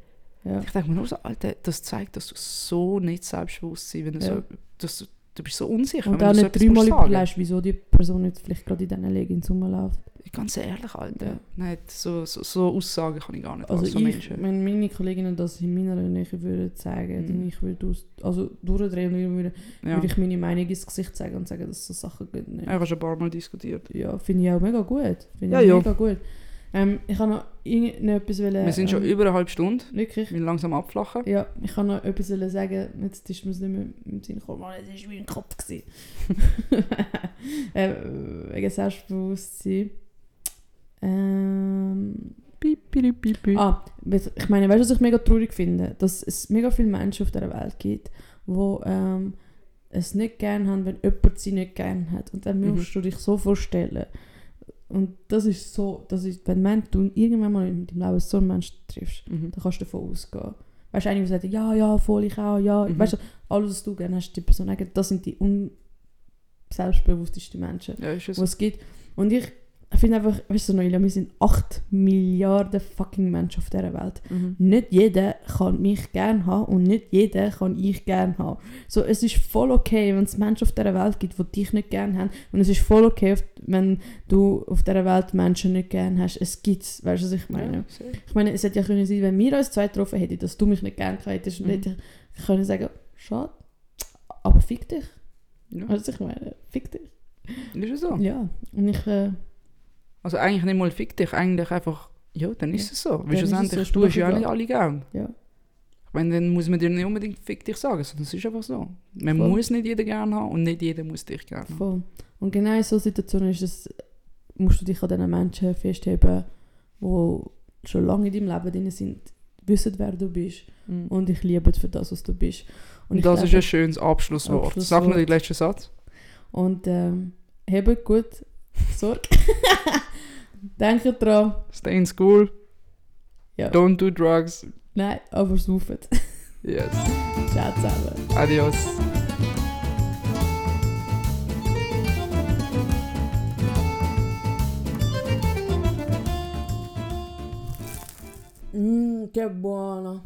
S1: Ja.
S2: Ich denke mir nur so, Alter, das zeigt, dass du so nicht selbstbewusst bist, wenn du so, dass du, du bist so unsicher,
S1: Und
S2: du so
S1: nicht dreimal überlegst, wieso die Person jetzt vielleicht gerade in diesen Leggings rumläuft.
S2: Ganz ehrlich, Alter. Nein, so, so, so Aussagen kann ich gar nicht.
S1: Also
S2: als so
S1: ich,
S2: Menschen.
S1: wenn meine Kolleginnen das in meiner Nähe würden sagen,
S2: Mhm.
S1: dann ich würde aus, also durchdrehen würde,
S2: ja.
S1: würde ich meine Meinung ins Gesicht sagen und sagen, dass so Sachen geht nicht.
S2: Ja, ich habe schon ein paar Mal diskutiert.
S1: Ja, finde ich auch mega gut. Finde
S2: Ja,
S1: ich
S2: ja.
S1: mega gut. Ähm, ich habe noch irgendetwas wollen,
S2: Wir sind schon
S1: ähm,
S2: über eine halbe Stunde.
S1: Wirklich?
S2: Wir langsam abflachen.
S1: Ja, ich kann noch etwas wollen sagen, jetzt ist mir es nicht mehr im Sinn gekommen, Mann, es war wie ein Kopf. (laughs) äh, wegen Selbstbewusstsein. Ähm,
S2: Piep, piep, piep, piep.
S1: ah, ich meine, weißt du, was ich mega traurig finde? Dass es mega viele Menschen auf dieser Welt gibt, die ähm, es nicht gerne haben, wenn jemand sie nicht gerne hat. Und dann
S2: Mhm.
S1: musst du dich so vorstellen. Und das ist so, das ist, wenn man, du irgendwann mal in deinem Leben so einen Menschen triffst,
S2: Mhm.
S1: dann kannst du davon ausgehen. Weißt du, einer, der sagt, ja, ja, voll, ich auch, ja.
S2: Mhm.
S1: Weißt du, alles, was du gerne hast, die Person sagen, das sind die unselbstbewusstesten Menschen,
S2: Ja, ist es.
S1: die es gibt. Und ich finde einfach, weißt du, Noelia, wir sind 8 Milliarden fucking Menschen auf dieser Welt.
S2: Mhm.
S1: Nicht jeder kann mich gern haben und nicht jeder kann ich gern haben. So, es ist voll okay, wenn es Menschen auf dieser Welt gibt, die dich nicht gern haben. Und es ist voll okay, wenn du auf dieser Welt Menschen nicht gern hast. Es gibt's, weißt du, was ich meine?
S2: Ja.
S1: Ich meine, es hätte ja können sein, wenn wir uns zwei getroffen hätten, dass du mich nicht gern hättest und
S2: Mhm.
S1: hätte ich können sagen, schade, aber fick dich.
S2: Ja,
S1: Weißt du, was ich meine? Fick dich.
S2: ist es so.
S1: Ja, und ich, äh,
S2: also eigentlich nicht mal fick dich, eigentlich einfach, ja, dann ist
S1: ja.
S2: es so. Weil schlussendlich,
S1: so,
S2: du ja
S1: auch
S2: nicht alle gern.
S1: Ja.
S2: Ich dann muss man dir nicht unbedingt fick dich sagen, sondern es ist einfach so. Man
S1: Voll.
S2: muss nicht jeder gern haben und nicht jeder muss dich gern haben.
S1: Voll. Und genau in solchen Situationen ist es, musst du dich an diesen Menschen festheben, die schon lange in deinem Leben drin sind, wissen, wer du bist
S2: mm.
S1: und dich lieben für das, was du bist.
S2: Und, das
S1: glaube, ist
S2: ein schönes Abschlusswort.
S1: Abschlusswort.
S2: Sag mir den letzten Satz.
S1: Und ähm, habe gut Sorge. (laughs) Denkt dran.
S2: Stay in school.
S1: Ja.
S2: Don't do drugs.
S1: Nein, aber saufen.
S2: yes.
S1: Ciao zusammen.
S2: Adios.
S1: Mmm, che buono.